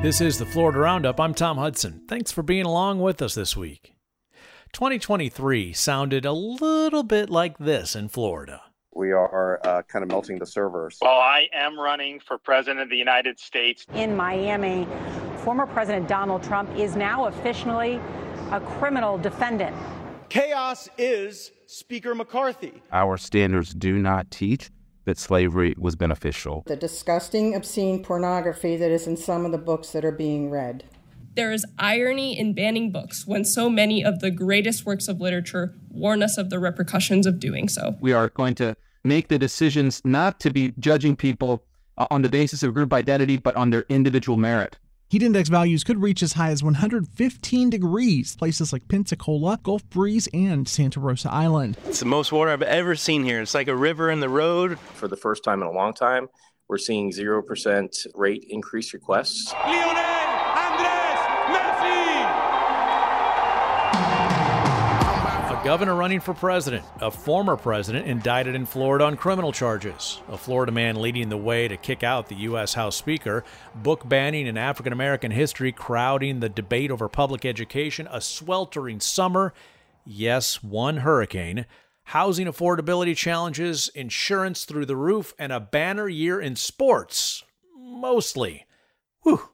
This is the Florida Roundup. I'm Tom Hudson. Thanks for being along with us this week. 2023 sounded a little bit like this in Florida. We are uh, kind of melting the servers. Well, I am running for President of the United States. In Miami, former President Donald Trump is now officially a criminal defendant. Chaos is Speaker McCarthy. Our standards do not teach that slavery was beneficial. The disgusting, obscene pornography that is in some of the books that are being read. There is irony in banning books when so many of the greatest works of literature warn us of the repercussions of doing so. We are going to make the decisions not to be judging people uh, on the basis of group identity, but on their individual merit. Heat index values could reach as high as 115 degrees, places like Pensacola, Gulf Breeze, and Santa Rosa Island. It's the most water I've ever seen here. It's like a river in the road. For the first time in a long time, we're seeing 0% rate increase requests. A governor running for president, a former president indicted in Florida on criminal charges, a Florida man leading the way to kick out the U.S. House Speaker, book banning in African American history crowding the debate over public education, a sweltering summer, yes, one hurricane, housing affordability challenges, insurance through the roof, and a banner year in sports. Mostly. Whew.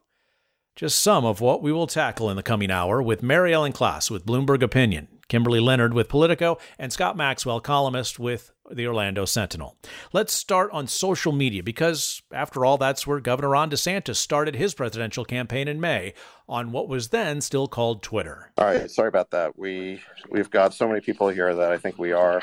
Just some of what we will tackle in the coming hour with Mary Ellen Klas with Bloomberg Opinion, Kimberly Leonard with Politico, and Scott Maxwell, columnist with the Orlando Sentinel. Let's start on social media because, after all, that's where Governor Ron DeSantis started his presidential campaign in May on what was then still called Twitter. All right, sorry about that. We we've got so many people here that I think we are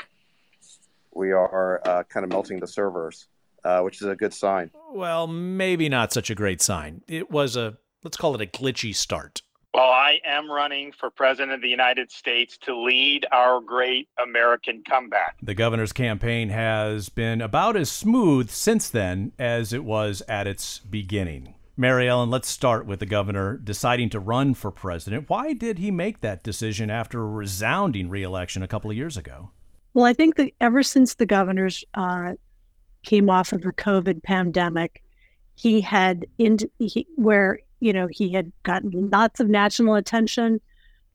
we are uh, kind of melting the servers, uh, which is a good sign. Well, maybe not such a great sign. It was a let's call it a glitchy start. Well, I am running for President of the United States to lead our great American comeback. The governor's campaign has been about as smooth since then as it was at its beginning. Mary Ellen, let's start with the governor deciding to run for president. Why did he make that decision after a resounding reelection a couple of years ago? Well, I think that ever since the governors uh, came off of the COVID pandemic, he had in he, where you know he had gotten lots of national attention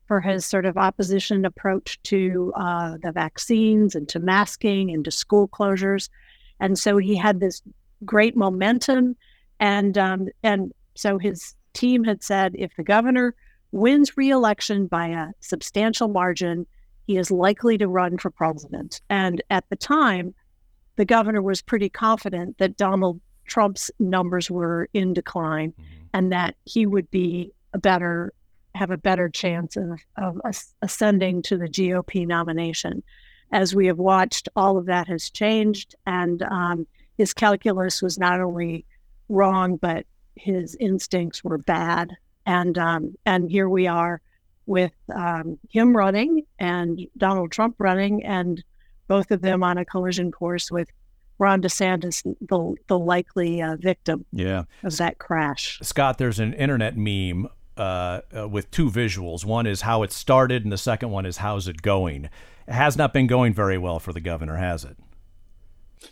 for his sort of opposition approach to uh, the vaccines and to masking and to school closures, and so he had this great momentum, and um, and so his team had said if the governor wins re-election by a substantial margin, he is likely to run for president. And at the time, the governor was pretty confident that Donald Trump's numbers were in decline mm-hmm. and that he would be a better have a better chance of, of ascending to the GOP nomination. As we have watched, all of that has changed, and um, his calculus was not only wrong, but his instincts were bad. And um, and here we are with um, him running and Donald Trump running, and both of them on a collision course with Ron DeSantis, the the likely uh, victim yeah. of that crash. Scott, there's an internet meme uh, uh, with two visuals. One is how it started, and the second one is how's it going. It has not been going very well for the governor, has it?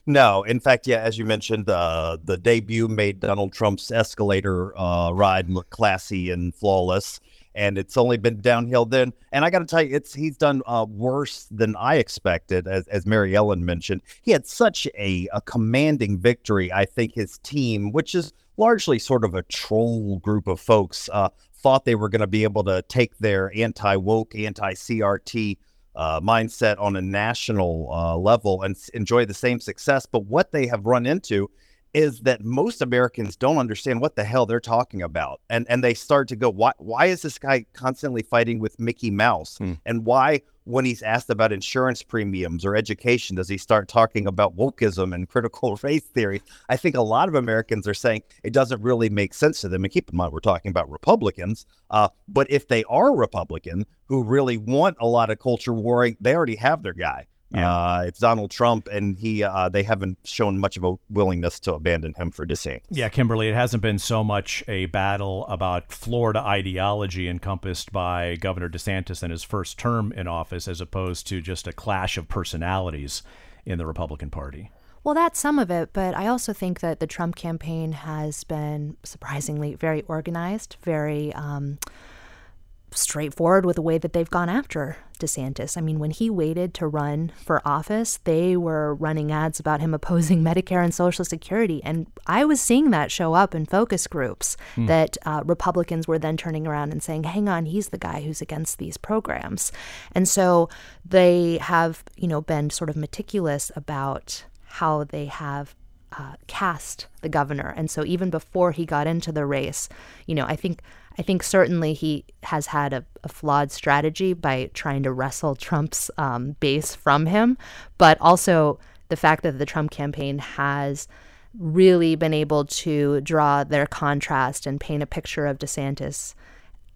No, in fact, yeah, as you mentioned, uh, the debut made Donald Trump's escalator uh, ride look classy and flawless, and it's only been downhill then. And I got to tell you, it's he's done uh, worse than I expected, as as Mary Ellen mentioned. He had such a, a commanding victory. I think his team, which is largely sort of a troll group of folks, uh, thought they were going to be able to take their anti woke, anti CRT uh, mindset on a national uh, level and enjoy the same success. But what they have run into is that most Americans don't understand what the hell they're talking about, and and they start to go, why why is this guy constantly fighting with Mickey Mouse, hmm. and why when he's asked about insurance premiums or education, does he start talking about wokeism and critical race theory? I think a lot of Americans are saying it doesn't really make sense to them. And keep in mind, we're talking about Republicans. Uh, but if they are Republican who really want a lot of culture warring, they already have their guy. Yeah. Uh, it's Donald Trump, and he uh, they haven't shown much of a willingness to abandon him for DeSantis. Yeah, Kimberly, it hasn't been so much a battle about Florida ideology encompassed by Governor DeSantis in his first term in office, as opposed to just a clash of personalities in the Republican Party. Well, that's some of it, but I also think that the Trump campaign has been surprisingly very organized, very um, straightforward with the way that they've gone after DeSantis. I mean, when he waited to run for office, they were running ads about him opposing Medicare and Social Security. And I was seeing that show up in focus groups Hmm. that uh, Republicans were then turning around and saying, hang on, he's the guy who's against these programs. And so they have, you know, been sort of meticulous about how they have uh, cast the governor. And so even before he got into the race, you know, I think I think certainly he has had a, a flawed strategy by trying to wrestle Trump's um, base from him, but also the fact that the Trump campaign has really been able to draw their contrast and paint a picture of DeSantis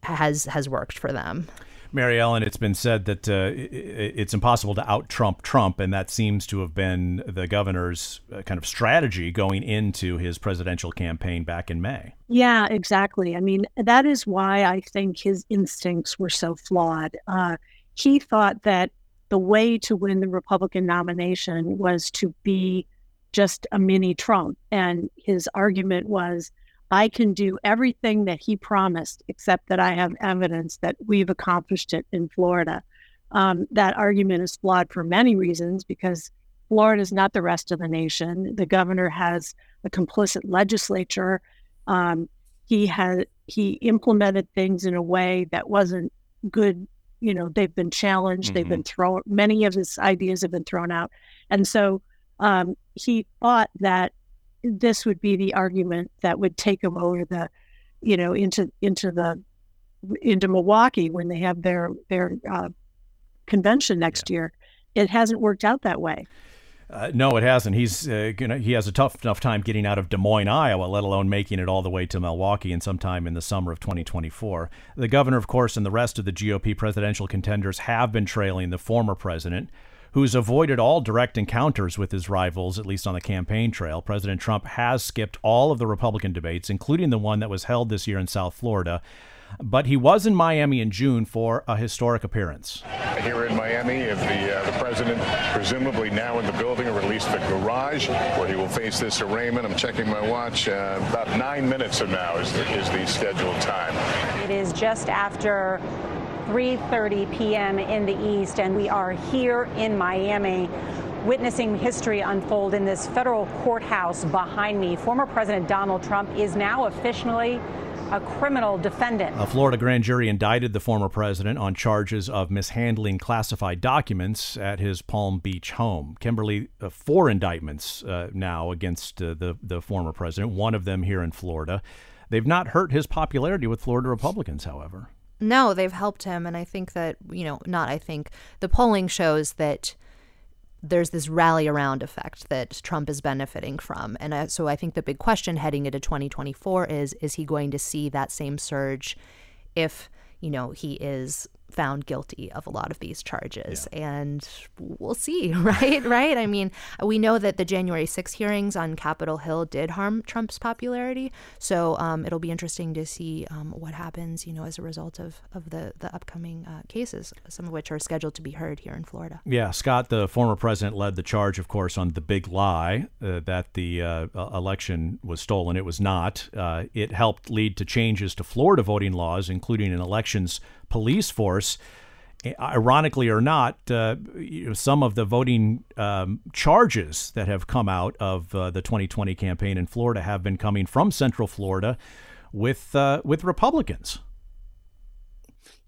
has has worked for them. Mary Ellen, it's been said that uh, it's impossible to out Trump Trump, and that seems to have been the governor's uh, kind of strategy going into his presidential campaign back in May. Yeah, exactly. I mean, that is why I think his instincts were so flawed. Uh, he thought that the way to win the Republican nomination was to be just a mini Trump. And his argument was, I can do everything that he promised, except that I have evidence that we've accomplished it in Florida. Um, that argument is flawed for many reasons because Florida is not the rest of the nation. The governor has a complicit legislature. Um, he had he implemented things in a way that wasn't good. You know, they've been challenged. They've been thrown. Many of his ideas have been thrown out, and so um, he thought that this would be the argument that would take him over the, you know, into into the into Milwaukee when they have their their uh, convention next year. It hasn't worked out that way. Uh, no, it hasn't. He's uh, gonna, he has a tough enough time getting out of Des Moines, Iowa, let alone making it all the way to Milwaukee in sometime in the summer of 2024. The governor, of course, and the rest of the GOP presidential contenders have been trailing the former president, who's avoided all direct encounters with his rivals, at least on the campaign trail. President Trump has skipped all of the Republican debates, including the one that was held this year in South Florida. But he was in Miami in June for a historic appearance. Here in Miami, if the, uh, the president presumably now in the building or at least the garage where he will face this arraignment. I'm checking my watch. Uh, about nine minutes from now is the, is the scheduled time. It is just after 3:30 p.m. in the East, and we are here in Miami. Witnessing history unfold in this federal courthouse behind me. Former President Donald Trump is now officially a criminal defendant. A Florida grand jury indicted the former president on charges of mishandling classified documents at his Palm Beach home. Kimberly, uh, four indictments uh, now against uh, the the former president. One of them here in Florida. They've not hurt his popularity with Florida Republicans, however. No, they've helped him. And I think that, you know, not I think, the polling shows that there's this rally around effect that Trump is benefiting from. And uh, so I think the big question heading into 2024 is is he going to see that same surge if, you know, he is found guilty of a lot of these charges. And we'll see right? Right? I mean we know that the january 6 hearings on capitol hill did harm trump's popularity. So um, it'll be interesting to see um, what happens you know as a result of, of the, the upcoming uh, cases some of which are scheduled to be heard here in florida. Yeah, Scott, the former president, led the charge, of course, on the big lie uh, that the uh, election was stolen. It was not. Uh, it helped lead to changes to Florida voting laws, including an elections police force. Ironically or not, uh, some of the voting um, charges that have come out of uh, the 2020 campaign in Florida have been coming from Central Florida with uh, with Republicans.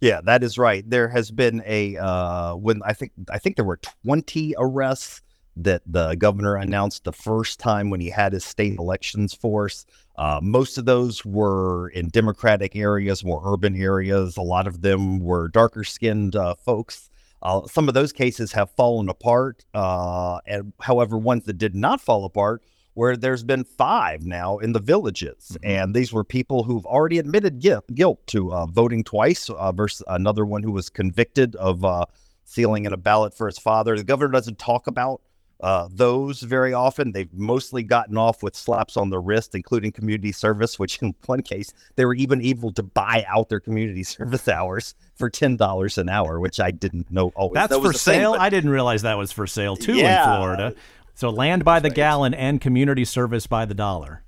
Yeah, that is right. There has been a uh, when I think I think there were 20 arrests that the governor announced the first time when he had his state elections force. Uh, most of those were in Democratic areas, more urban areas. A lot of them were darker skinned uh, folks. Uh, some of those cases have fallen apart. Uh, and however, ones that did not fall apart, where there's been five now in the villages, and these were people who've already admitted guilt, guilt to uh, voting twice uh, versus another one who was convicted of uh, sealing in a ballot for his father. The governor doesn't talk about uh, those very often. They've mostly gotten off with slaps on the wrist, including community service, which in one case they were even able to buy out their community service hours for ten dollars an hour, which I didn't know always. That's that was for a thing, sale. but- I didn't realize that was for sale too Yeah. in Florida. So land by the gallon and community service by the dollar.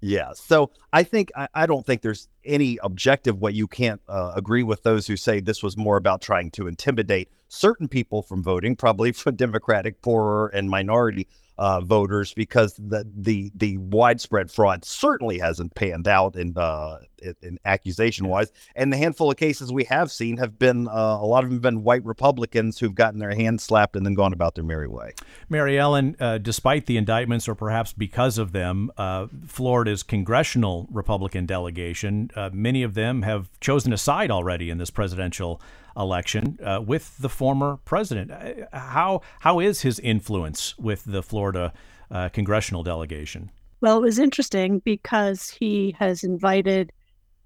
Yeah. So I think I, I, don't think there's any objective way you can't uh, agree with those who say this was more about trying to intimidate certain people from voting, probably for Democratic, poorer, and minority uh, voters because the the the widespread fraud certainly hasn't panned out in uh, in, accusation wise, and the handful of cases we have seen have been uh, a lot of them have been white Republicans who've gotten their hands slapped and then gone about their merry way. Mary Ellen, uh, despite the indictments or perhaps because of them, uh, Florida's congressional Republican delegation, uh, many of them have chosen a side already in this presidential election uh, with the former president. Uh, how how is his influence with the Florida uh, congressional delegation? Well, it was interesting because he has invited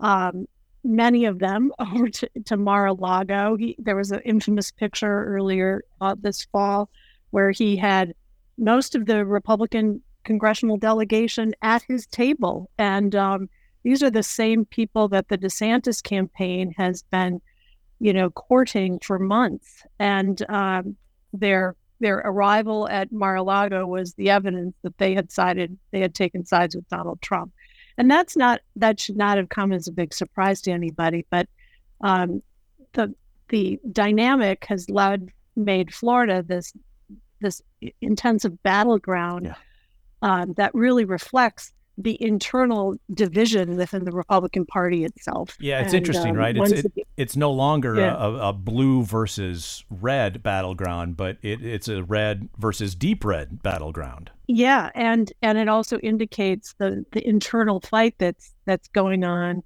um, many of them over to, to Mar-a-Lago. He, there was an infamous picture earlier uh, this fall where he had most of the Republican congressional delegation at his table, and um, these are the same people that the DeSantis campaign has been you know, courting for months. And um, their their arrival at Mar-a-Lago was the evidence that they had sided, they had taken sides with Donald Trump. And that's not that should not have come as a big surprise to anybody. But um, the the dynamic has led made Florida this this intensive battleground yeah. um, that really reflects the internal division within the Republican Party itself. Yeah, it's and, interesting, um, right? It's it, it's no longer yeah. a, a, blue versus red battleground, but it, it's a red versus deep red battleground. Yeah, and and it also indicates the the internal fight that's that's going on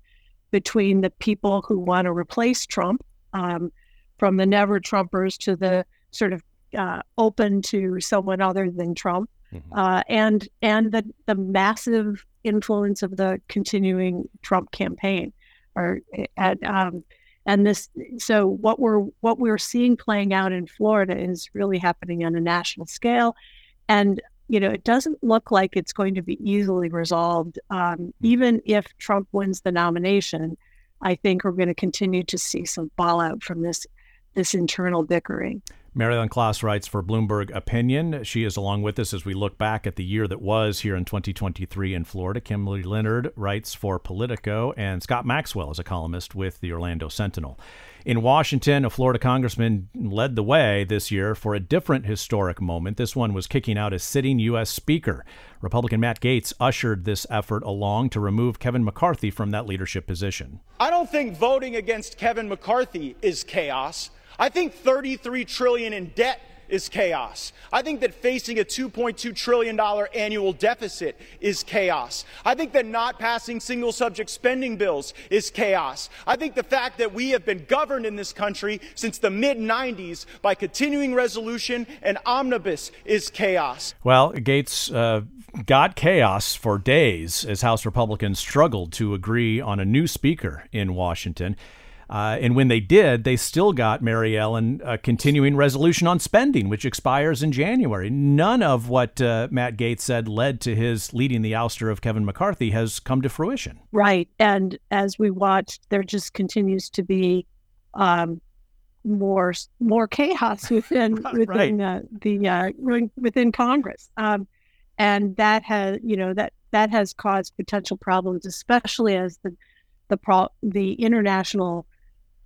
between the people who want to replace Trump, um, from the never Trumpers to the sort of uh, open to someone other than Trump mm-hmm. uh, and and the the massive influence of the continuing Trump campaign, or at um, and this so what we're what we're seeing playing out in Florida is really happening on a national scale, and you know it doesn't look like it's going to be easily resolved, um, mm-hmm. even if Trump wins the nomination. I think we're going to continue to see some fallout from this this internal bickering. Mary Ellen writes for Bloomberg Opinion. She is along with us as we look back at the year that was here in 2023 in Florida. Kimberly Leonard writes for Politico, and Scott Maxwell is a columnist with the Orlando Sentinel. In Washington, a Florida congressman led the way this year for a different historic moment. This one was kicking out a sitting U.S. Speaker. Republican Matt Gaetz ushered this effort along to remove Kevin McCarthy from that leadership position. I don't think voting against Kevin McCarthy is chaos. I think 33 trillion in debt is chaos. I think that facing a $2.2 trillion annual deficit is chaos. I think that not passing single subject spending bills is chaos. I think the fact that we have been governed in this country since the mid 90s by continuing resolution and omnibus is chaos. Well, Gaetz uh, got chaos for days as House Republicans struggled to agree on a new speaker in Washington. Uh, and when they did, they still got Mary Ellen a continuing resolution on spending, which expires in January. None of what uh, Matt Gaetz said led to his leading the ouster of Kevin McCarthy has come to fruition. Right. And as we watched, there just continues to be um, more more chaos within within uh, the uh, within Congress, um, and that has you know that that has caused potential problems, especially as the the pro- the international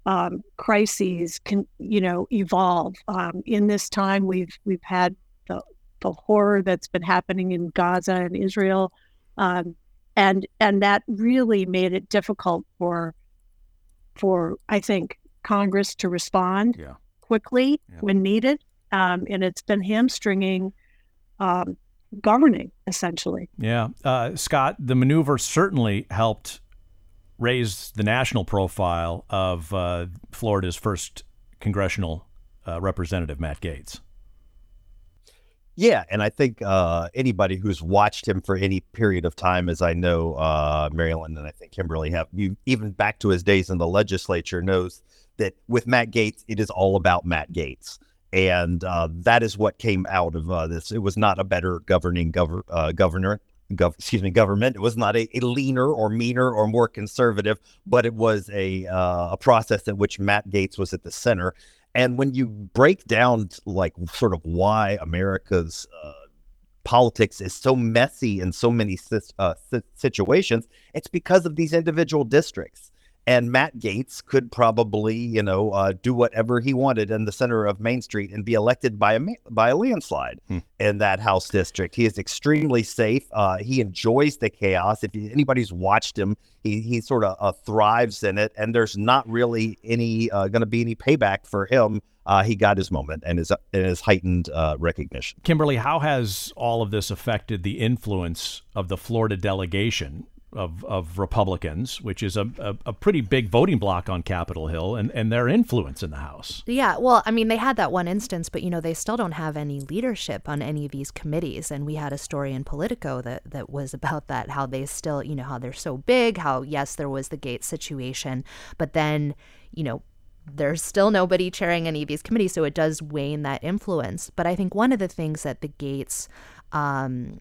um, crises can you know evolve. Um, in this time, we've we've had the the horror that's been happening in Gaza and Israel, um, and and that really made it difficult for for I think Congress to respond yeah. quickly yeah. when needed, um, and it's been hamstringing um, governing essentially. Yeah, uh, Scott, the maneuver certainly helped raise the national profile of uh, Florida's first congressional uh, representative, Matt Gaetz. Yeah, and I think uh, anybody who's watched him for any period of time, as I know uh, Mary and I think Kimberly have, you, even back to his days in the legislature, knows that with Matt Gaetz, it is all about Matt Gaetz. And uh, that is what came out of uh, this. It was not a better governing gov- uh, governor gov- excuse me, government. It was not a, a, leaner or meaner or more conservative, but it was a uh, a process in which Matt Gaetz was at the center. And when you break down like sort of why America's uh, politics is so messy in so many uh, situations, it's because of these individual districts. And Matt Gaetz could probably, you know, uh, do whatever he wanted in the center of Main Street and be elected by a by a landslide hmm. in that House district. He is extremely safe. Uh, he enjoys the chaos. If anybody's watched him, he he sort of uh, thrives in it, and there's not really any uh, going to be any payback for him. Uh, he got his moment and his and his heightened uh, recognition. Kimberly, how has all of this affected the influence of the Florida delegation of, of Republicans, which is a, a, a, pretty big voting block on Capitol Hill, and, and their influence in the House. Yeah, well, I mean, they had that one instance, but you know, they still don't have any leadership on any of these committees. And we had a story in Politico that that was about that, how they still, you know, how they're so big, how yes, there was the Gaetz situation, but then, you know, there's still nobody chairing any of these committees, so it does wane that influence. But I think one of the things that the Gaetz um,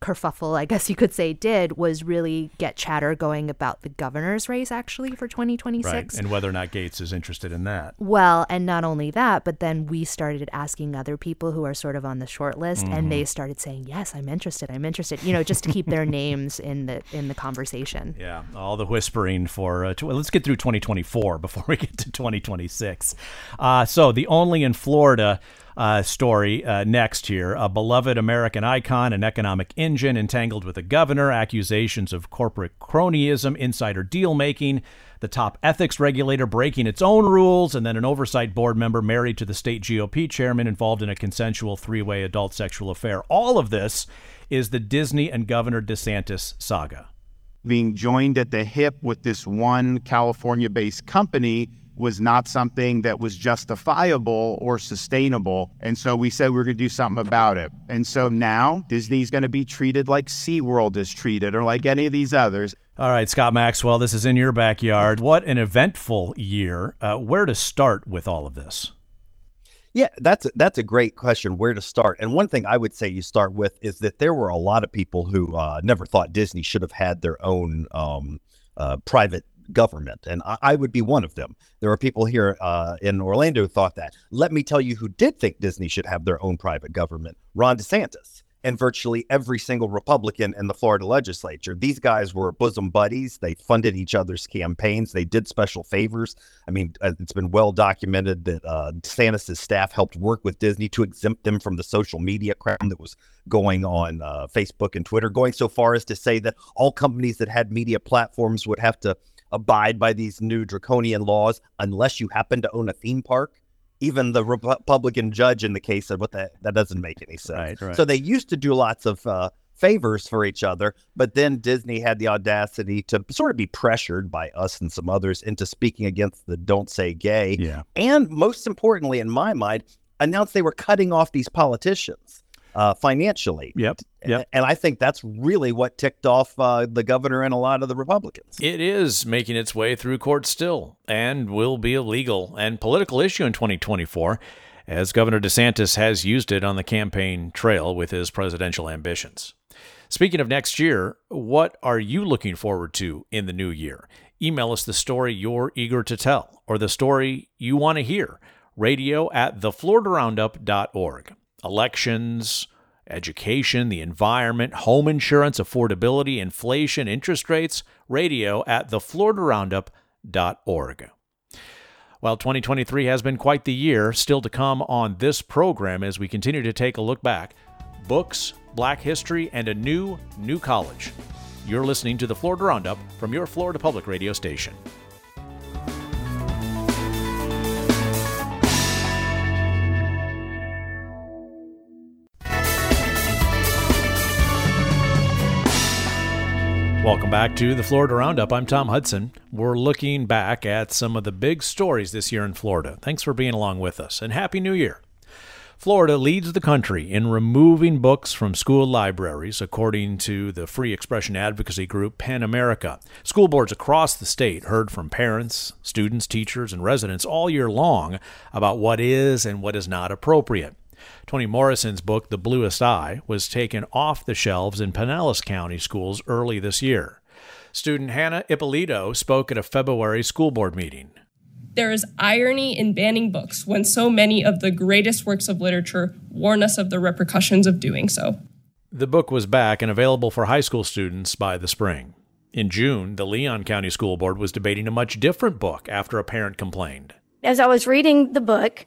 kerfuffle, I guess you could say, did was really get chatter going about the governor's race actually for 2026. Right. And whether or not Gaetz is interested in that. Well, and not only that, but then we started asking other people who are sort of on the short list mm-hmm. and they started saying, "Yes, I'm interested. I'm interested." You know, just to keep their names in the in the conversation. Yeah, all the whispering for uh, to, let's get through 2024 before we get to 2026. Uh, so, the only in Florida uh, story uh, next here. A beloved American icon, an economic engine entangled with a governor, accusations of corporate cronyism, insider deal making, the top ethics regulator breaking its own rules, and then an oversight board member married to the state GOP chairman involved in a consensual three way adult sexual affair. All of this is the Disney and Governor DeSantis saga. Being joined at the hip with this one California based company was not something that was justifiable or sustainable. And so we said we are going to do something about it. And so now Disney's going to be treated like SeaWorld is treated or like any of these others. All right, Scott Maxwell, this is in your backyard. What an eventful year. Uh, where to start with all of this? Yeah, that's that's a great question. Where to start? And one thing I would say you start with is that there were a lot of people who uh, never thought Disney should have had their own um, uh, private government, and I, I, would be one of them. There are people here uh, in Orlando who thought that. Let me tell you who did think Disney should have their own private government Ron DeSantis and virtually every single Republican in the Florida legislature. These guys were bosom buddies. They funded each other's campaigns. They did special favors. I mean, uh, it's been well documented that uh, DeSantis' staff helped work with Disney to exempt them from the social media crime that was going on uh, Facebook and Twitter, going so far as to say that all companies that had media platforms would have to abide by these new draconian laws unless you happen to own a theme park. Even the Republican judge in the case said, "What that that doesn't make any sense." Right, right. So they used to do lots of uh, favors for each other, but then Disney had the audacity to sort of be pressured by us and some others into speaking against the "Don't Say Gay," yeah. and most importantly, in my mind, announced they were cutting off these politicians uh, financially. Yep. Yep. And I think that's really what ticked off uh, the governor and a lot of the Republicans. It is making its way through court still and will be a legal and political issue in 2024 as Governor DeSantis has used it on the campaign trail with his presidential ambitions. Speaking of next year, what are you looking forward to in the new year? Email us the story you're eager to tell or the story you want to hear. Radio at thefloridaroundup.org elections, education, the environment, home insurance, affordability, inflation, interest rates, radio at thefloridaroundup.org. Well, 2023 has been quite the year, still to come on this program as we continue to take a look back. Books, black history, and a new, new college. You're listening to the Florida Roundup from your Florida Public Radio station. Welcome back to the Florida Roundup. I'm Tom Hudson. We're looking back at some of the big stories this year in Florida. Thanks for being along with us, and Happy New Year. Florida leads the country in removing books from school libraries, according to the free expression advocacy group PEN America. School boards across the state heard from parents, students, teachers, and residents all year long about what is and what is not appropriate. Toni Morrison's book, The Bluest Eye, was taken off the shelves in Pinellas County schools early this year. Student Hannah Ippolito spoke at a February school board meeting. There is irony in banning books when so many of the greatest works of literature warn us of the repercussions of doing so. The book was back and available for high school students by the spring. In June, the Leon County School Board was debating a much different book after a parent complained. As I was reading the book,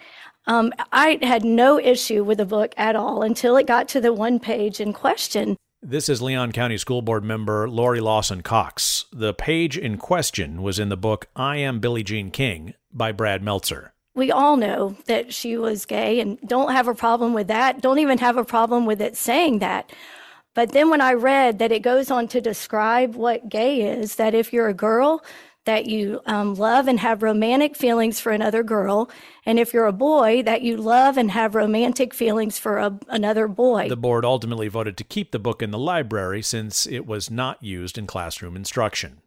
um, I had no issue with the book at all until it got to the one page in question. This is Leon County School Board member Lori Lawson Cox. The page in question was in the book I Am Billie Jean King by Brad Meltzer. We all know that she was gay and don't have a problem with that, don't even have a problem with it saying that. But then when I read that it goes on to describe what gay is, that if you're a girl, that you um, love and have romantic feelings for another girl, and if you're a boy, that you love and have romantic feelings for a, another boy. The board ultimately voted to keep the book in the library since it was not used in classroom instruction.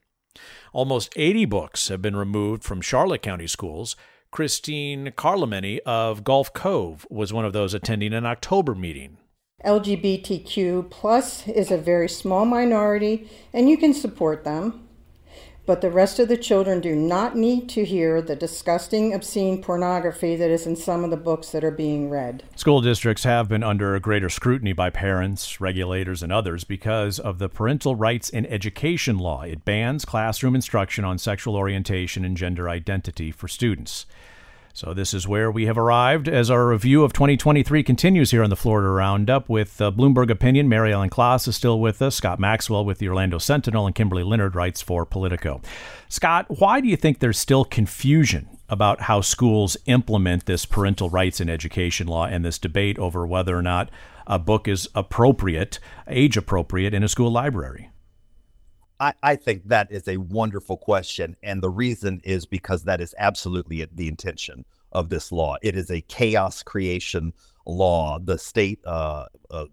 Almost 80 books have been removed from Charlotte County schools. Christine Carlemany of Gulf Cove was one of those attending an October meeting. LGBTQ plus is a very small minority, and you can support them but the rest of the children do not need to hear the disgusting, obscene pornography that is in some of the books that are being read. School districts have been under greater scrutiny by parents, regulators, and others because of the Parental Rights in Education law. It bans classroom instruction on sexual orientation and gender identity for students. So, this is where we have arrived as our review of 2023 continues here on the Florida Roundup with uh, Bloomberg Opinion. Mary Ellen Klas is still with us, Scott Maxwell with the Orlando Sentinel, and Kimberly Leonard writes for Politico. Scott, why do you think there's still confusion about how schools implement this parental rights in education law and this debate over whether or not a book is appropriate, age appropriate, in a school library? I, I think that is a wonderful question. And the reason is because that is absolutely the intention of this law. It is a chaos creation law. The state uh, uh,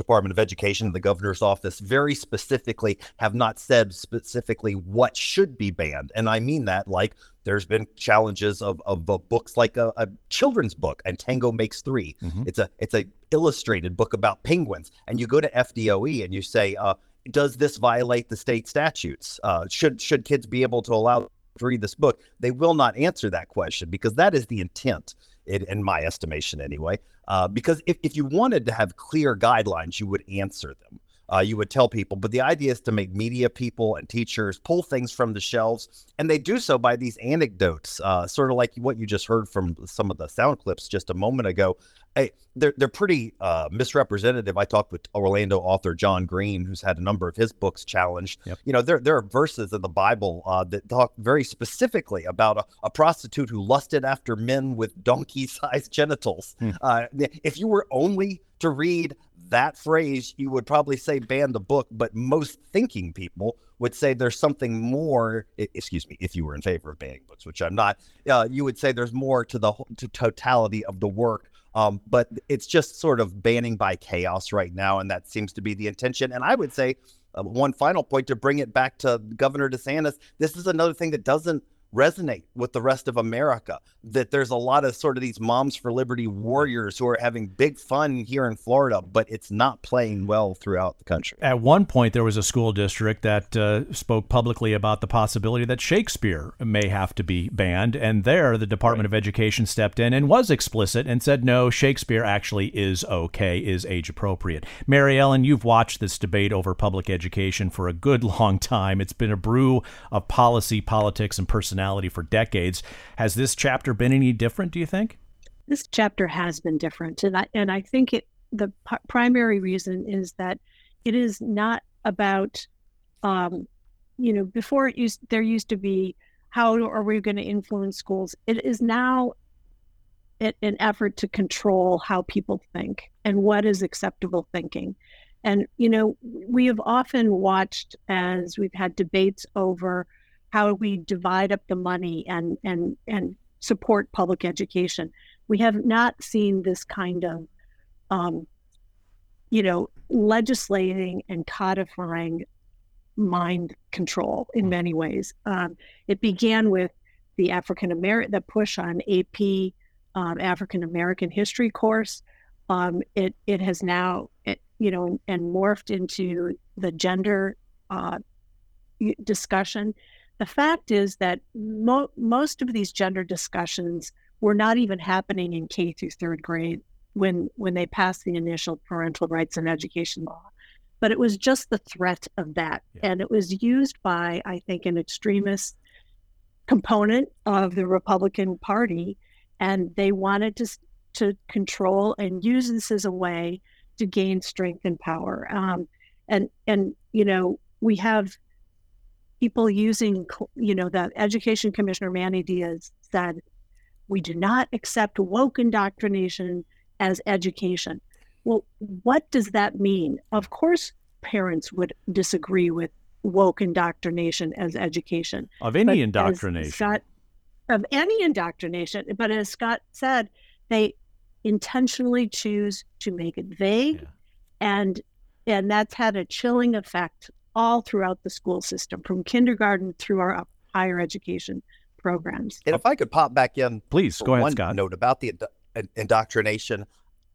Department of Education, and the governor's office, very specifically have not said specifically what should be banned. And I mean that like there's been challenges of, of, of books like a, a, children's book and Tango Makes 3 mm-hmm. It's a it's a illustrated book about penguins. And you go to FDOE and you say, uh, does this violate the state statutes? Uh, should should kids be able to allow to read this book? They will not answer that question because that is the intent, in, in my estimation, anyway. Uh, because if, if you wanted to have clear guidelines, you would answer them. Uh, you would tell people. But the idea is to make media people and teachers pull things from the shelves, and they do so by these anecdotes, uh, sort of like what you just heard from some of the sound clips just a moment ago hey, they're they're pretty uh, misrepresentative. I talked with Orlando author John Green, who's had a number of his books challenged. Yep. You know, there there are verses in the Bible uh, that talk very specifically about a, a, prostitute who lusted after men with donkey-sized genitals. Hmm. Uh, if you were only to read that phrase, you would probably say ban the book, but most thinking people would say there's something more. Excuse me, if you were in favor of banning books, which I'm not, uh, you would say there's more to the to totality of the work um, but it's just sort of banning by chaos right now, and that seems to be the intention. And I would say uh, one final point to bring it back to Governor DeSantis. This is another thing that doesn't resonate with the rest of America. That there's a lot of sort of these moms for liberty warriors who are having big fun here in Florida, but it's not playing well throughout the country. At one point, there was a school district that uh, spoke publicly about the possibility that Shakespeare may have to be banned. And there, the Department right. of Education stepped in and was explicit and said, no, Shakespeare actually is okay, is age appropriate. Mary Ellen, you've watched this debate over public education for a good long time. It's been a brew of policy, politics, and personality for decades. Has this chapter been any different, do you think? This chapter has been different. And I, and I think it, the p- primary reason is that it is not about, um, you know, before it used, there used to be how are we going to influence schools? It is now an effort to control how people think and what is acceptable thinking. And, you know, we have often watched as we've had debates over how we divide up the money and and and support public education. We have not seen this kind of, um, you know, legislating and codifying mind control in mm. many ways. Um, it began with the African American, the push on AP um, African American history course. Um, it it has now, it, you know, and, and, morphed into the gender uh, discussion. The fact is that mo- most of these gender discussions were not even happening in K through third grade when when they passed the initial parental rights and education law. But it was just the threat of that, yeah. and it was used by I think an extremist component of the Republican Party, and they wanted to to control and use this as a way to gain strength and power. Um, and and you know we have people using you know the Education Commissioner Manny Diaz said we do not accept woke indoctrination as education. Well, what does that mean? Of course, parents would disagree with woke indoctrination as education. Of any indoctrination. Scott, of any indoctrination. But as Scott said, they intentionally choose to make it vague yeah. and and that's had a chilling effect all throughout the school system from kindergarten through our higher education programs. And if I could pop back in, please go ahead, one Scott. Note about the indoctrination.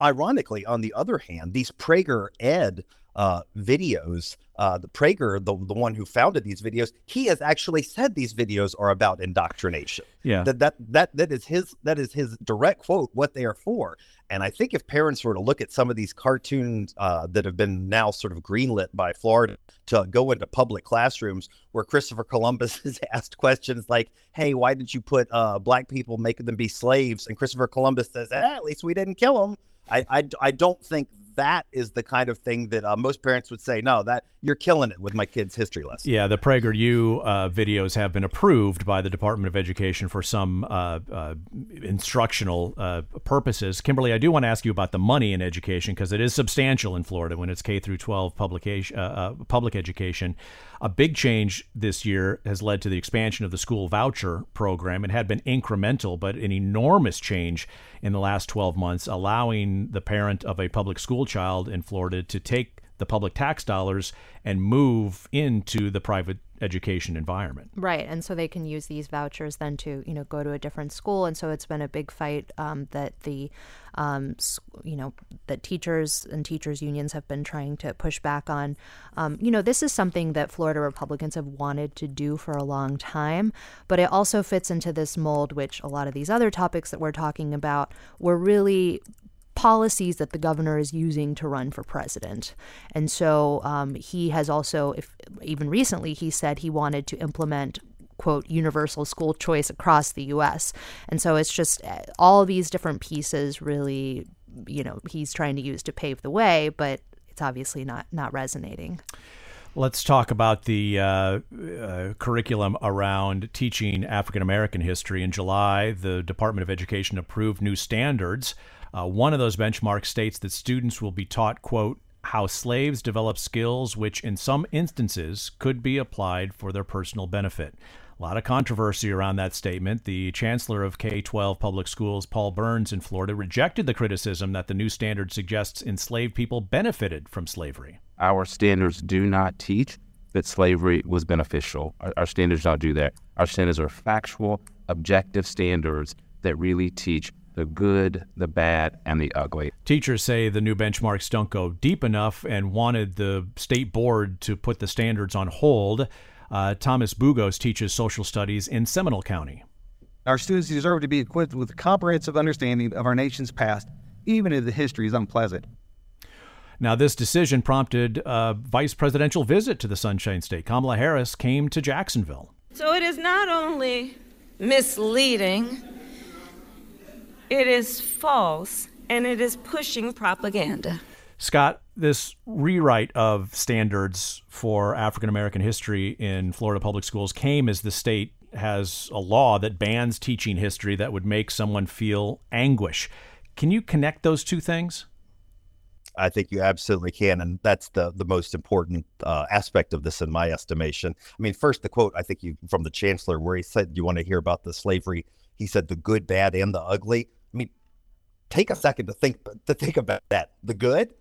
Ironically, on the other hand, these Prager Ed uh, videos, uh, the Prager, the, the one who founded these videos, he has actually said these videos are about indoctrination. Yeah, that that that that is his that is his direct quote. What they are for. And I think if parents were to look at some of these cartoons uh, that have been now sort of greenlit by Florida to go into public classrooms, where Christopher Columbus is asked questions like, "Hey, why did you put uh, black people, making them be slaves?" and Christopher Columbus says, eh, "At least we didn't kill them." I, I, I don't think that is the kind of thing that uh, most parents would say, no, that you're killing it with my kid's history lesson. Yeah, the PragerU uh, videos have been approved by the Department of Education for some uh, uh instructional uh, purposes. Kimberly, I do want to ask you about the money in education because it is substantial in Florida when it's K through 12 publication, uh, public education. A big change this year has led to the expansion of the school voucher program. It had been incremental, but an enormous change in the last 12 months, allowing the parent of a public school child in Florida to take the public tax dollars and move into the private education environment. Right, and so they can use these vouchers then to you know go to a different school, and so it's been a big fight um, that the um, you know that teachers and teachers unions have been trying to push back on. Um, you know, this is something that Florida Republicans have wanted to do for a long time, but it also fits into this mold, which a lot of these other topics that we're talking about were really policies that the governor is using to run for president. And so um, he has also, if even recently, he said he wanted to implement quote universal school choice across the US. And so it's just eh, all these different pieces really you know he's trying to use to pave the way, but it's obviously not not resonating. Let's talk about the uh, uh, curriculum around teaching African American history. In July, the Department of Education approved new standards uh, one of those benchmarks states that students will be taught, quote, how slaves develop skills which, in some instances, could be applied for their personal benefit. A lot of controversy around that statement. The chancellor of K 12 public schools, Paul Burns in Florida, rejected the criticism that the new standard suggests enslaved people benefited from slavery. Our standards do not teach that slavery was beneficial. Our, our standards don't do that. Our standards are factual, objective standards that really teach the good, the bad, and the ugly. Teachers say the new benchmarks don't go deep enough and wanted the state board to put the standards on hold. Uh, Thomas Bugos teaches social studies in Seminole County. Our students deserve to be equipped with a comprehensive understanding of our nation's past, even if the history is unpleasant. Now, this decision prompted a vice presidential visit to the Sunshine State. Kamala Harris came to Jacksonville. So it is not only misleading it is false and it is pushing propaganda. Scott, this rewrite of standards for African American history in Florida public schools came as the state has a law that bans teaching history that would make someone feel anguish. Can you connect those two things? I think you absolutely can, and that's the the most important uh, aspect of this, in my estimation. I mean, first the quote I think you from the chancellor, where he said, "You want to hear about the slavery he said the good, bad, and the ugly. I take a second to think to think about that. The good,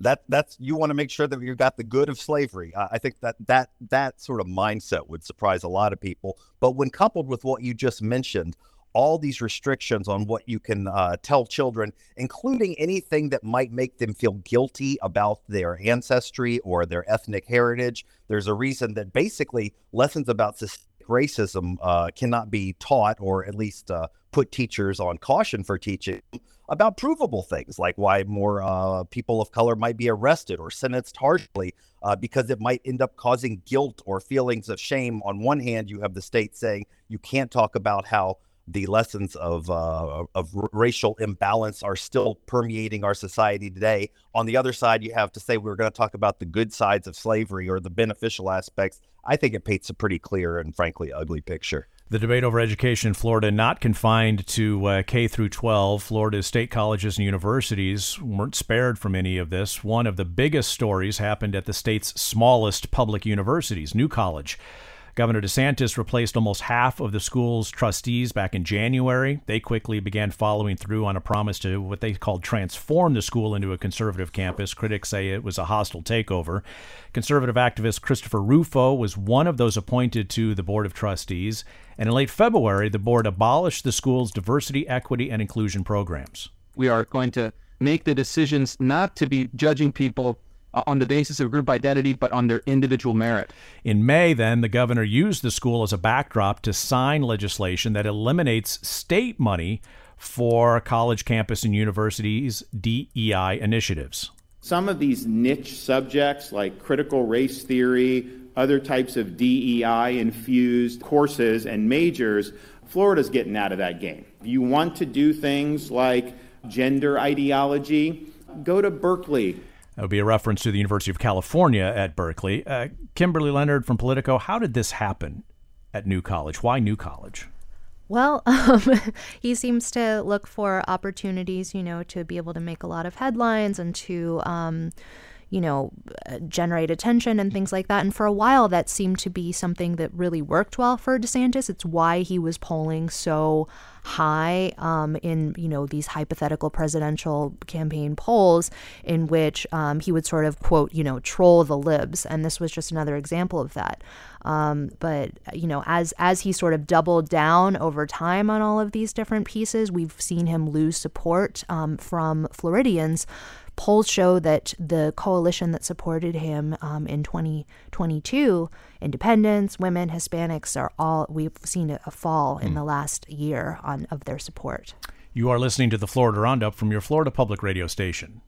that that's you want to make sure that you've got the good of slavery. I think that that that sort of mindset would surprise a lot of people. But when coupled with what you just mentioned, all these restrictions on what you can uh, tell children, including anything that might make them feel guilty about their ancestry or their ethnic heritage. There's a reason that basically lessons about racism uh, cannot be taught or at least uh, put teachers on caution for teaching about provable things like why more uh, people of color might be arrested or sentenced harshly uh, because it might end up causing guilt or feelings of shame. On one hand, you have the state saying you can't talk about how the lessons of uh, of racial imbalance are still permeating our society today. On the other side, you have to say we're going to talk about the good sides of slavery or the beneficial aspects. I think it paints a pretty clear and frankly ugly picture. The debate over education in Florida not confined to uh, K through 12. Florida's state colleges and universities weren't spared from any of this. One of the biggest stories happened at the state's smallest public universities, New College. Governor DeSantis replaced almost half of the school's trustees back in January. They quickly began following through on a promise to what they called transform the school into a conservative campus. Critics say it was a hostile takeover. Conservative activist Christopher Rufo was one of those appointed to the Board of Trustees. And in late February, the board abolished the school's diversity, equity, and inclusion programs. We are going to make the decisions not to be judging people Uh, on the basis of group identity, but on their individual merit. In May, then, the governor used the school as a backdrop to sign legislation that eliminates state money for college campus and universities' DEI initiatives. Some of these niche subjects, like critical race theory, other types of DEI infused courses and majors, Florida's getting out of that game. If you want to do things like gender ideology, go to Berkeley. That would be a reference to the University of California at Berkeley. Uh, Kimberly Leonard from Politico, how did this happen at New College? Why New College? Well, um, he seems to look for opportunities, you know, to be able to make a lot of headlines and to, um, you know, uh, generate attention and things like that. And for a while, that seemed to be something that really worked well for DeSantis. It's why he was polling so high um, in you know these hypothetical presidential campaign polls in which um, he would sort of quote you know troll the libs. And this was just another example of that. Um, but you know as as he sort of doubled down over time on all of these different pieces we've seen him lose support um, from floridians polls show that the coalition that supported him um, in 2022, independents, women, Hispanics are all, we've seen a fall in mm. the last year on of their support. You are listening to the Florida Roundup from your Florida Public Radio station.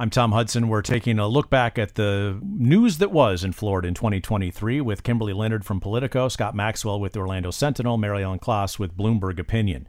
I'm Tom Hudson. We're taking a look back at the news that was in Florida in 2023 with Kimberly Leonard from Politico, Scott Maxwell with the Orlando Sentinel, Mary Ellen Klas with Bloomberg Opinion.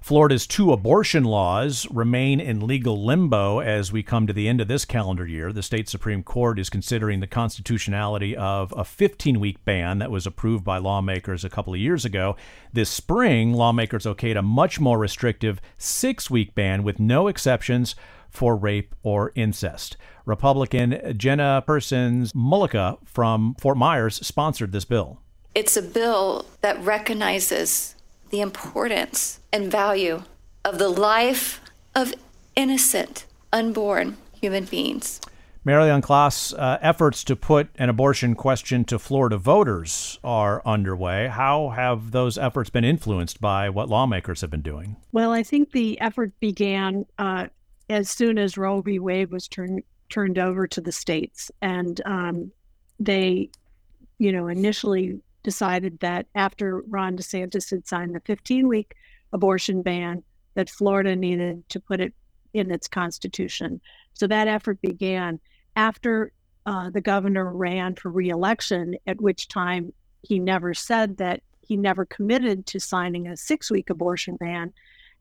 Florida's two abortion laws remain in legal limbo as we come to the end of this calendar year. The state Supreme Court is considering the constitutionality of a 15 week ban that was approved by lawmakers a couple of years ago. This spring, lawmakers okayed a much more restrictive six week ban with no exceptions for rape or incest. Republican Jenna Persons Mulicka from Fort Myers sponsored this bill. It's a bill that recognizes the importance and value of the life of innocent, unborn human beings. Mary Ellen Klas, uh, efforts to put an abortion question to Florida voters are underway. How have those efforts been influenced by what lawmakers have been doing? Well, I think the effort began uh, as soon as Roe v. Wade was turned turned over to the states, and um, they, you know, initially decided that after Ron DeSantis had signed the 15 week abortion ban, that Florida needed to put it in its constitution. So that effort began after uh, the governor ran for reelection, at which time he never said that he never committed to signing a six week abortion ban.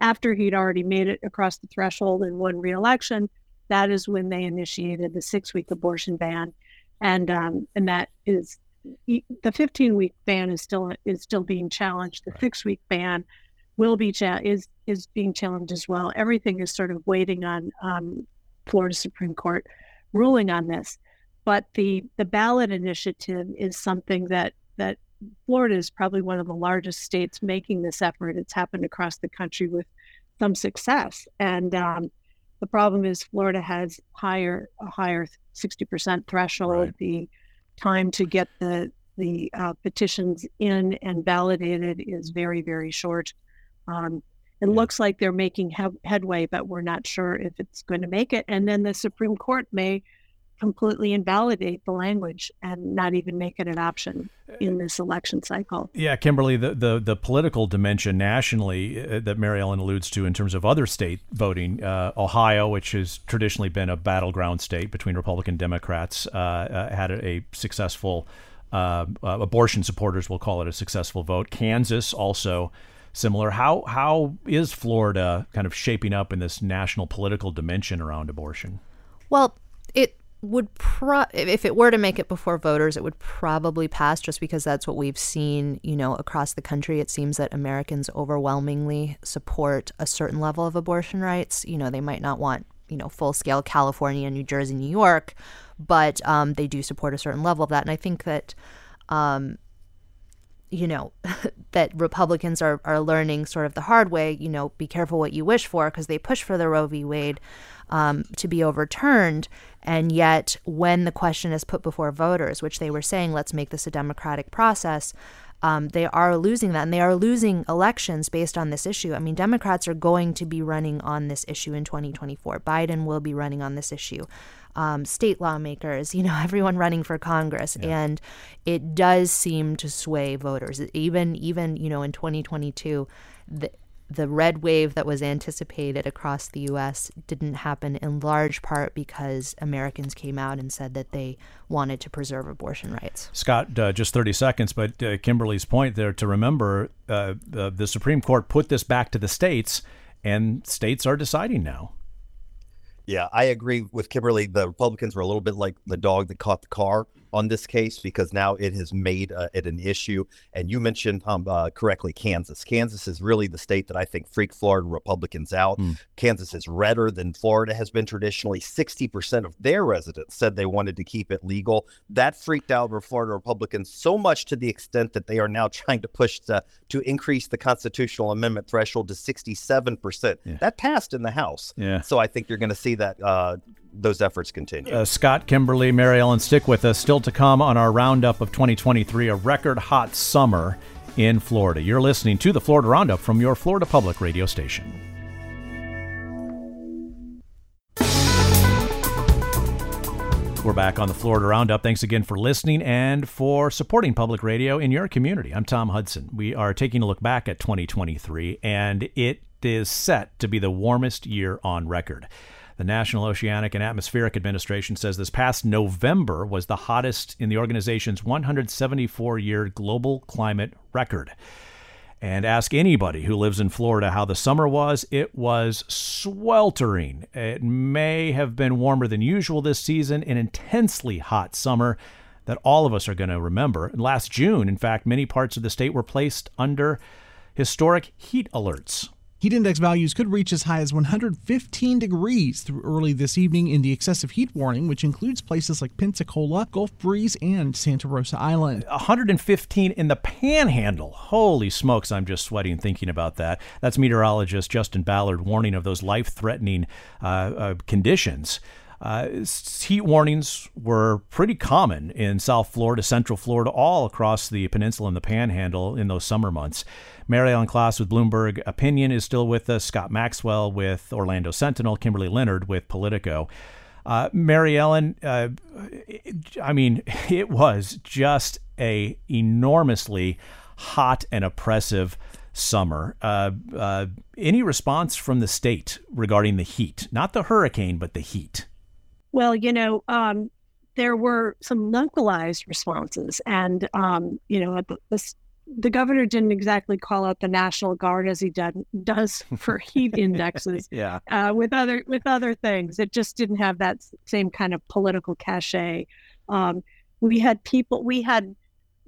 After he'd already made it across the threshold and won reelection, that is when they initiated the six week abortion ban. And um, and that is the 15 week ban is still is still being challenged. The six week ban will be cha- is is being challenged as well. Everything is sort of waiting on um, Florida Supreme Court ruling on this. But the the ballot initiative is something that that Florida is probably one of the largest states making this effort. It's happened across the country with some success, and um, the problem is Florida has higher a higher 60% threshold. Right. The time to get the the uh, petitions in and validated is very very short. Um, it yeah. looks like they're making he- headway, but we're not sure if it's going to make it. And then the Supreme Court may completely invalidate the language and not even make it an option. in this election cycle. Yeah, Kimberly, the, the, the political dimension nationally uh, that Mary Ellen alludes to in terms of other state voting, uh, Ohio, which has traditionally been a battleground state between Republican and Democrats, uh, uh had a, a successful uh, uh, abortion supporters will call it a successful vote. Kansas also similar. How how is Florida kind of shaping up in this national political dimension around abortion? Well, it would pro if it were to make it before voters it would probably pass just because that's what we've seen you know across the country. It seems that americans overwhelmingly support a certain level of abortion rights. You know they might not want you know full scale california new jersey new york but um, they do support a certain level of that. And i think that um, you know that republicans are, are learning sort of the hard way you know be careful what you wish for because they push for the roe v. Wade um, to be overturned. And yet, when the question is put before voters, which they were saying, let's make this a democratic process, um, they are losing that. And they are losing elections based on this issue. I mean, Democrats are going to be running on this issue in 2024. Biden will be running on this issue. Um, state lawmakers, you know, everyone running for Congress, yeah. and it does seem to sway voters. Even, even you know, in 2022, the, the red wave that was anticipated across the U.S. didn't happen in large part because Americans came out and said that they wanted to preserve abortion rights. Scott, uh, just 30 seconds, but uh, Kimberly's point there to remember uh, the Supreme Court put this back to the states, and states are deciding now. Yeah, I agree with Kimberly. The Republicans were a little bit like the dog that caught the car on this case because now it has made uh, it an issue. And you mentioned um, uh, correctly Kansas. Kansas is really the state that I think freaked Florida Republicans out. Mm. Kansas is redder than Florida has been traditionally. 60% of their residents said they wanted to keep it legal. That freaked out Florida Republicans so much to the extent that they are now trying to push to, to increase the constitutional amendment threshold to 67%. Yeah. That passed in the House. Yeah. So I think you're going to see that uh, those efforts continue. Uh, Scott, Kimberly, Mary Ellen, stick with us. Still to come on our roundup of 2023, a record hot summer in Florida. You're listening to the Florida Roundup from your Florida Public radio station. We're back on the Florida Roundup. Thanks again for listening and for supporting public radio in your community. I'm Tom Hudson. We are taking a look back at 2023, and it is set to be the warmest year on record. The National Oceanic and Atmospheric Administration says this past November was the hottest in the organization's 174 year global climate record. And ask anybody who lives in Florida how the summer was. It was sweltering. It may have been warmer than usual this season, an intensely hot summer that all of us are going to remember. Last June, in fact, many parts of the state were placed under historic heat alerts. Heat index values could reach as high as 115 degrees through early this evening in the excessive heat warning, which includes places like Pensacola, Gulf Breeze, and Santa Rosa Island. 115 in the panhandle. Holy smokes, I'm just sweating thinking about that. That's meteorologist Justin Ballard warning of those life threatening uh, uh, conditions. Uh, heat warnings were pretty common in South Florida, Central Florida, all across the peninsula and the panhandle in those summer months. Mary Ellen Klas with Bloomberg Opinion is still with us, Scott Maxwell with Orlando Sentinel, Kimberly Leonard with Politico. Uh, Mary Ellen, uh, I mean, it was just a enormously hot and oppressive summer. Uh, uh, any response from the state regarding the heat? Not the hurricane, but the heat. Well, you know, um, there were some localized responses, and um, you know, the, the governor didn't exactly call out the National Guard as he did, does for heat indexes. yeah. Uh, with other with other things, it just didn't have that same kind of political cachet. Um, we had people. We had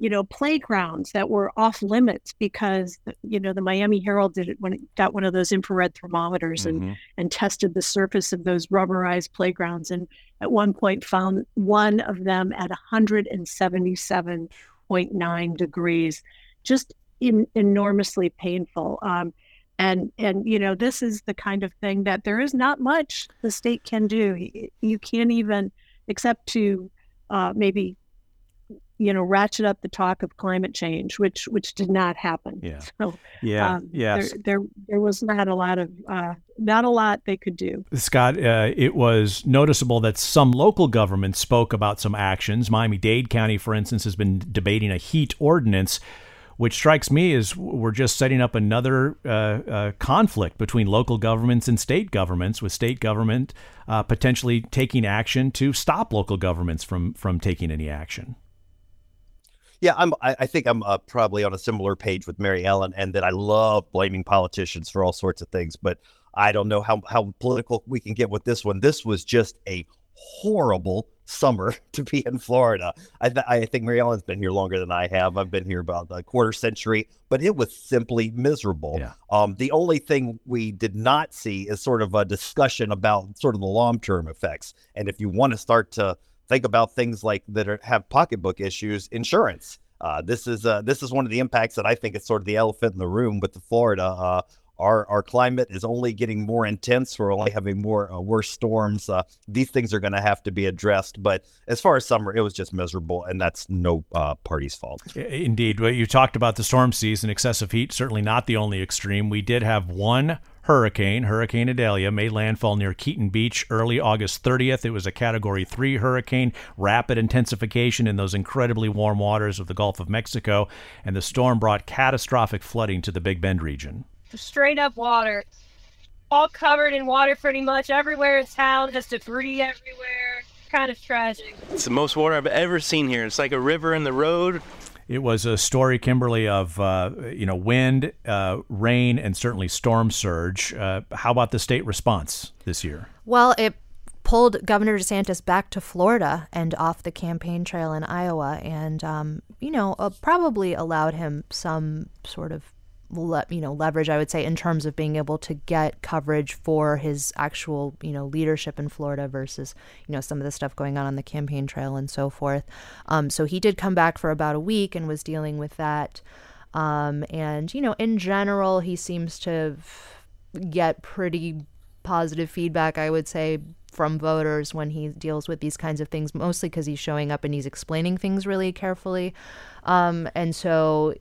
you know, playgrounds that were off limits because, you know, the Miami Herald did it when it got one of those infrared thermometers mm-hmm. and, and tested the surface of those rubberized playgrounds. And at one point found one of them at 177.9 degrees, just in, enormously painful. Um, and, and, you know, this is the kind of thing that there is not much the state can do. You can't even, except to uh, maybe you know, ratchet up the talk of climate change, which which did not happen. Yeah. So, Yeah, um, yes. There, there there was not a lot of uh, not a lot they could do. Scott, uh, it was noticeable that some local governments spoke about some actions. Miami Dade County, for instance, has been debating a heat ordinance, which strikes me as we're just setting up another uh, uh, conflict between local governments and state governments, with state government uh, potentially taking action to stop local governments from from taking any action. Yeah, I'm. I, I think I'm uh, probably on a similar page with Mary Ellen, and that I love blaming politicians for all sorts of things. But I don't know how how political we can get with this one. This was just a horrible summer to be in Florida. I, th- I think Mary Ellen's been here longer than I have. I've been here about a quarter century, but it was simply miserable. Yeah. Um, the only thing we did not see is sort of a discussion about sort of the long term effects. And if you want to start to think about things like that are, have pocketbook issues, insurance. Uh, this is uh, this is one of the impacts that I think is sort of the elephant in the room with the Florida. Our our climate is only getting more intense. We're only having more uh, worse storms. Uh, these things are going to have to be addressed. But as far as summer, it was just miserable, and that's no uh, party's fault. Indeed. You talked about the storm season, excessive heat, certainly not the only extreme. We did have one hurricane, Hurricane Idalia, made landfall near Keaton Beach early August 30th. It was a Category 3 hurricane, rapid intensification in those incredibly warm waters of the Gulf of Mexico, and the storm brought catastrophic flooding to the Big Bend region. Straight up water, all covered in water pretty much everywhere in town, just debris everywhere. Kind of tragic. It's the most water I've ever seen here. It's like a river in the road. It was a story, Kimberly, of uh, you know wind, uh, rain, and certainly storm surge. Uh, how about the state response this year? Well, it pulled Governor DeSantis back to Florida and off the campaign trail in Iowa, and um, you know uh, probably allowed him some sort of le- you know leverage, I would say, in terms of being able to get coverage for his actual you know leadership in Florida versus you know some of the stuff going on on the campaign trail and so forth. Um, so he did come back for about a week and was dealing with that. Um, and you know, in general, he seems to get pretty positive feedback, I would say, from voters when he deals with these kinds of things, mostly because he's showing up and he's explaining things really carefully. Um, and so,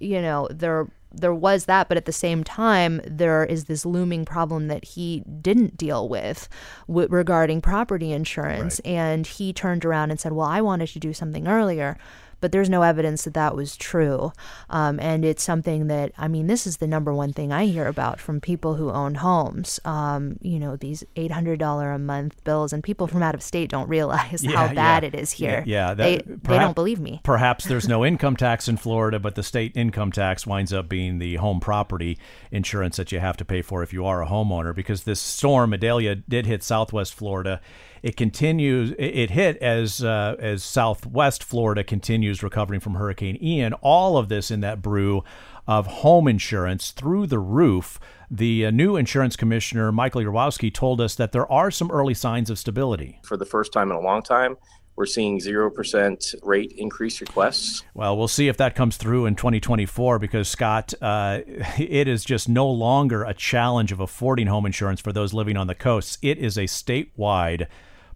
you know, there there was that, but at the same time, there is this looming problem that he didn't deal with w- regarding property insurance. And he turned around and said, Well, I wanted to do something earlier. But there's no evidence that that was true. Um, and it's something that, I mean, this is the number one thing I hear about from people who own homes. Um, you know, these $800 a month bills, and people from out of state don't realize how bad yeah. it is here. Yeah, yeah, they, that- they don't believe me. Perhaps there's no income tax in Florida, but the state income tax winds up being the home property insurance that you have to pay for if you are a homeowner. Because this storm, Idalia, did hit Southwest Florida. It continues. It it hit as uh, as Southwest Florida continues recovering from Hurricane Ian. All of this in that brew of home insurance through the roof. The uh, new insurance commissioner, Michael Yaworsky, told us that there are some early signs of stability. For the first time in a long time, we're seeing 0% rate increase requests. Well, we'll see if that comes through in 2024 because, Scott, uh, it is just no longer a challenge of affording home insurance for those living on the coasts. It is a statewide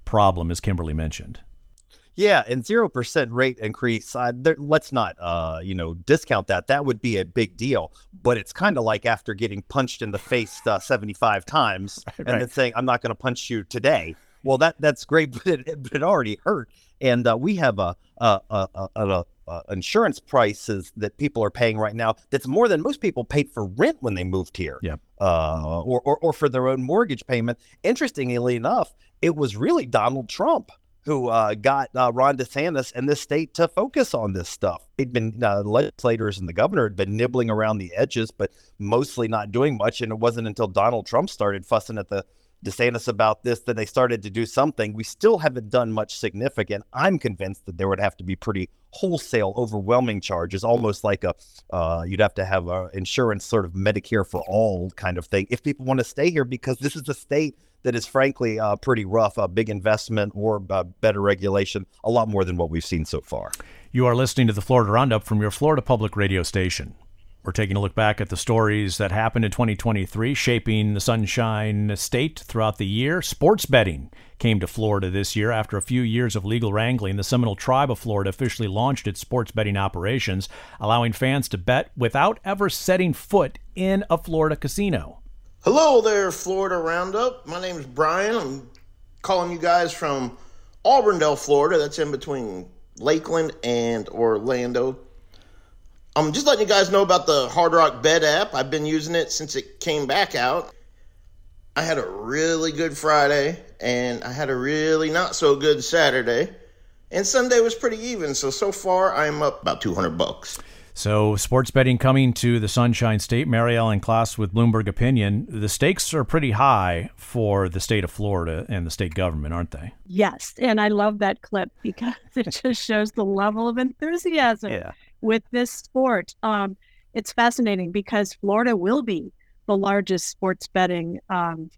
problem, as Kimberly mentioned. Yeah, and zero percent rate increase. Uh, there, let's not, uh, you know, discount that. That would be a big deal. But it's kind of like after getting punched in the face uh, seventy-five times and then saying, "I'm not going to punch you today." Well, that that's great, but it, but it already hurt. And uh, we have a, a, a, a, a, a insurance prices that people are paying right now. That's more than most people paid for rent when they moved here. Yeah. Uh, or, or or for their own mortgage payment. Interestingly enough, it was really Donald Trump who uh, got uh, Ron DeSantis and this state to focus on this stuff. They'd been uh, legislators and the governor had been nibbling around the edges, but mostly not doing much. And it wasn't until Donald Trump started fussing at the DeSantis about this that they started to do something. We still haven't done much significant. I'm convinced that there would have to be pretty wholesale, overwhelming charges, almost like a uh, you'd have to have a insurance sort of Medicare for all kind of thing if people want to stay here because this is a state that is frankly uh, pretty rough. A big investment or uh, better regulation, a lot more than what we've seen so far. You are listening to the Florida Roundup from your Florida Public Radio station. We're taking a look back at the stories that happened in 2023, shaping the Sunshine State throughout the year. Sports betting came to Florida this year. After a few years of legal wrangling, the Seminole Tribe of Florida officially launched its sports betting operations, allowing fans to bet without ever setting foot in a Florida casino. Hello there, Florida Roundup. My name is Brian. I'm calling you guys from Auburndale, Florida. That's in between Lakeland and Orlando. I'm just letting you guys know about the Hard Rock Bet app. I've been using it since it came back out. I had a really good Friday and I had a really not so good Saturday. And Sunday was pretty even. So so far I'm up about 200 bucks. So, sports betting coming to the Sunshine State. Mary Ellen Klas with Bloomberg Opinion. The stakes are pretty high for the state of Florida and the state government, aren't they? Yes. And I love that clip because it just shows the level of enthusiasm Yeah. With this sport. Um, it's fascinating because Florida will be the largest sports betting, um,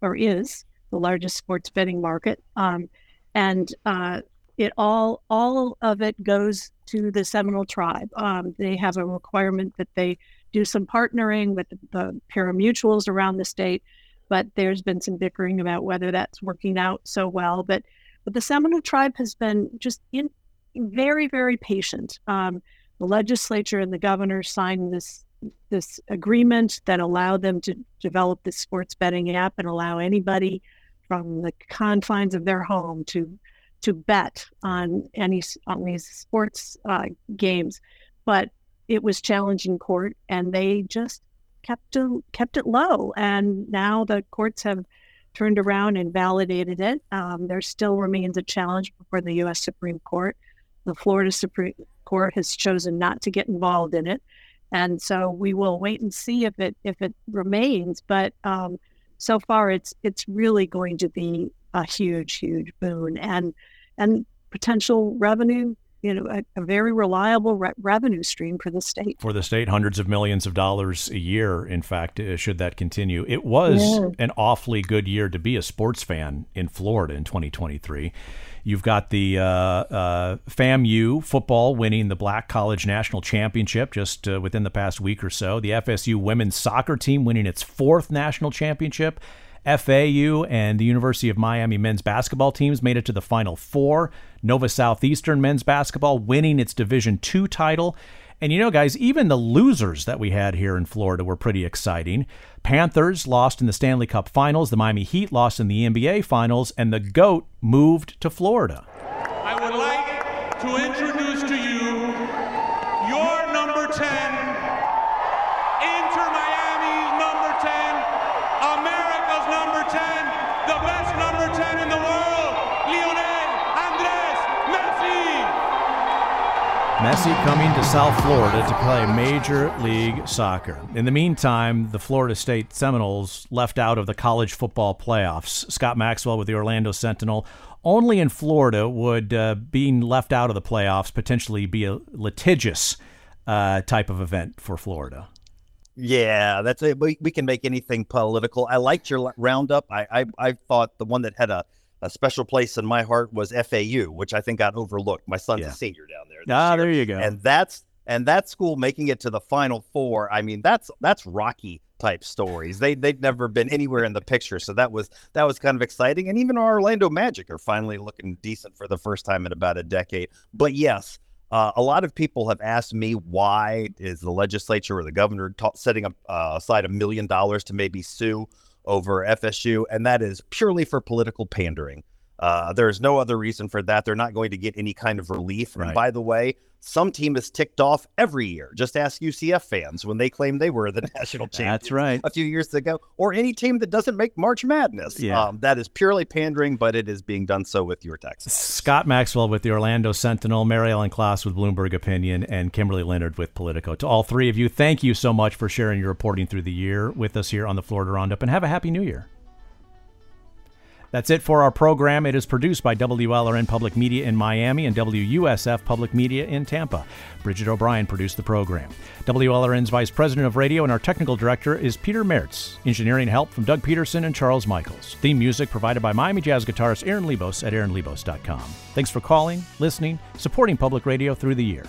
or is the largest sports betting market. Um, and uh, it all all of it goes to the Seminole tribe. Um, they have a requirement that they do some partnering with the, the parimutuels around the state, but there's been some bickering about whether that's working out so well. But but the Seminole tribe has been just in very very patient. Um, the legislature and the governor signed this this agreement that allowed them to develop this sports betting app and allow anybody from the confines of their home to to bet on any on these sports uh, games, but it was challenged in court, and they just kept it, kept it low. And now the courts have turned around and validated it. Um, there still remains a challenge before the U.S. Supreme Court. The Florida Supreme Court has chosen not to get involved in it, and so we will wait and see if it if it remains. But um, so far, it's it's really going to be a huge, huge boon and and potential revenue. You know, a, a very reliable re- revenue stream for the state. For the state, hundreds of millions of dollars a year, in fact, uh, should that continue. It was Yeah. an awfully good year to be a sports fan in Florida in 2023. You've got the uh, uh, FAMU football winning the Black College National Championship just uh, within the past week or so. The FSU women's soccer team winning its fourth national championship. FAU and the University of Miami men's basketball teams made it to the Final Four. Nova Southeastern men's basketball winning its Division II title. And you know, guys, even the losers that we had here in Florida were pretty exciting. Panthers lost in the Stanley Cup Finals, the Miami Heat lost in the NBA Finals, and the GOAT moved to Florida. I would like to introduce Messi coming to South Florida to play Major League Soccer. In the meantime, the Florida State Seminoles left out of the college football playoffs. Scott Maxwell with the Orlando Sentinel. Only in Florida would uh, being left out of the playoffs potentially be a litigious uh, type of event for Florida. Yeah, that's it. We, we can make anything political. I liked your roundup. I, I I thought the one that had a, a special place in my heart was FAU, which I think got overlooked. My son's Yeah. a senior down there. Ah, there you go. And that's and that school making it to the final four. I mean, that's that's Rocky type stories. They they've never been anywhere in the picture, so that was that was kind of exciting. And even our Orlando Magic are finally looking decent for the first time in about a decade. But yes, uh, a lot of people have asked me why is the legislature or the governor ta- setting up, uh, aside a million dollars to maybe sue over FSU, and that is purely for political pandering. Uh, there is no other reason for that. They're not going to get any kind of relief. And by the way, some team is ticked off every year. Just ask UCF fans when they claim they were the national champions That's right. a few years ago, or any team that doesn't make March Madness. Yeah. Um, that is purely pandering, but it is being done so with your taxes. Scott Maxwell with the Orlando Sentinel, Mary Ellen Klas with Bloomberg Opinion, and Kimberly Leonard with Politico. To all three of you, thank you so much for sharing your reporting through the year with us here on the Florida Roundup, and have a happy new year. That's it for our program. It is produced by WLRN Public Media in Miami and WUSF Public Media in Tampa. Bridget O'Brien produced the program. WLRN's Vice President of Radio and our technical director is Peter Mertz. Engineering help from Doug Peterson and Charles Michaels. Theme music provided by Miami Jazz guitarist Aaron Lebos at aaronlebos.com. Thanks for calling, listening, supporting public radio through the year.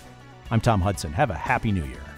I'm Tom Hudson. Have a happy new year.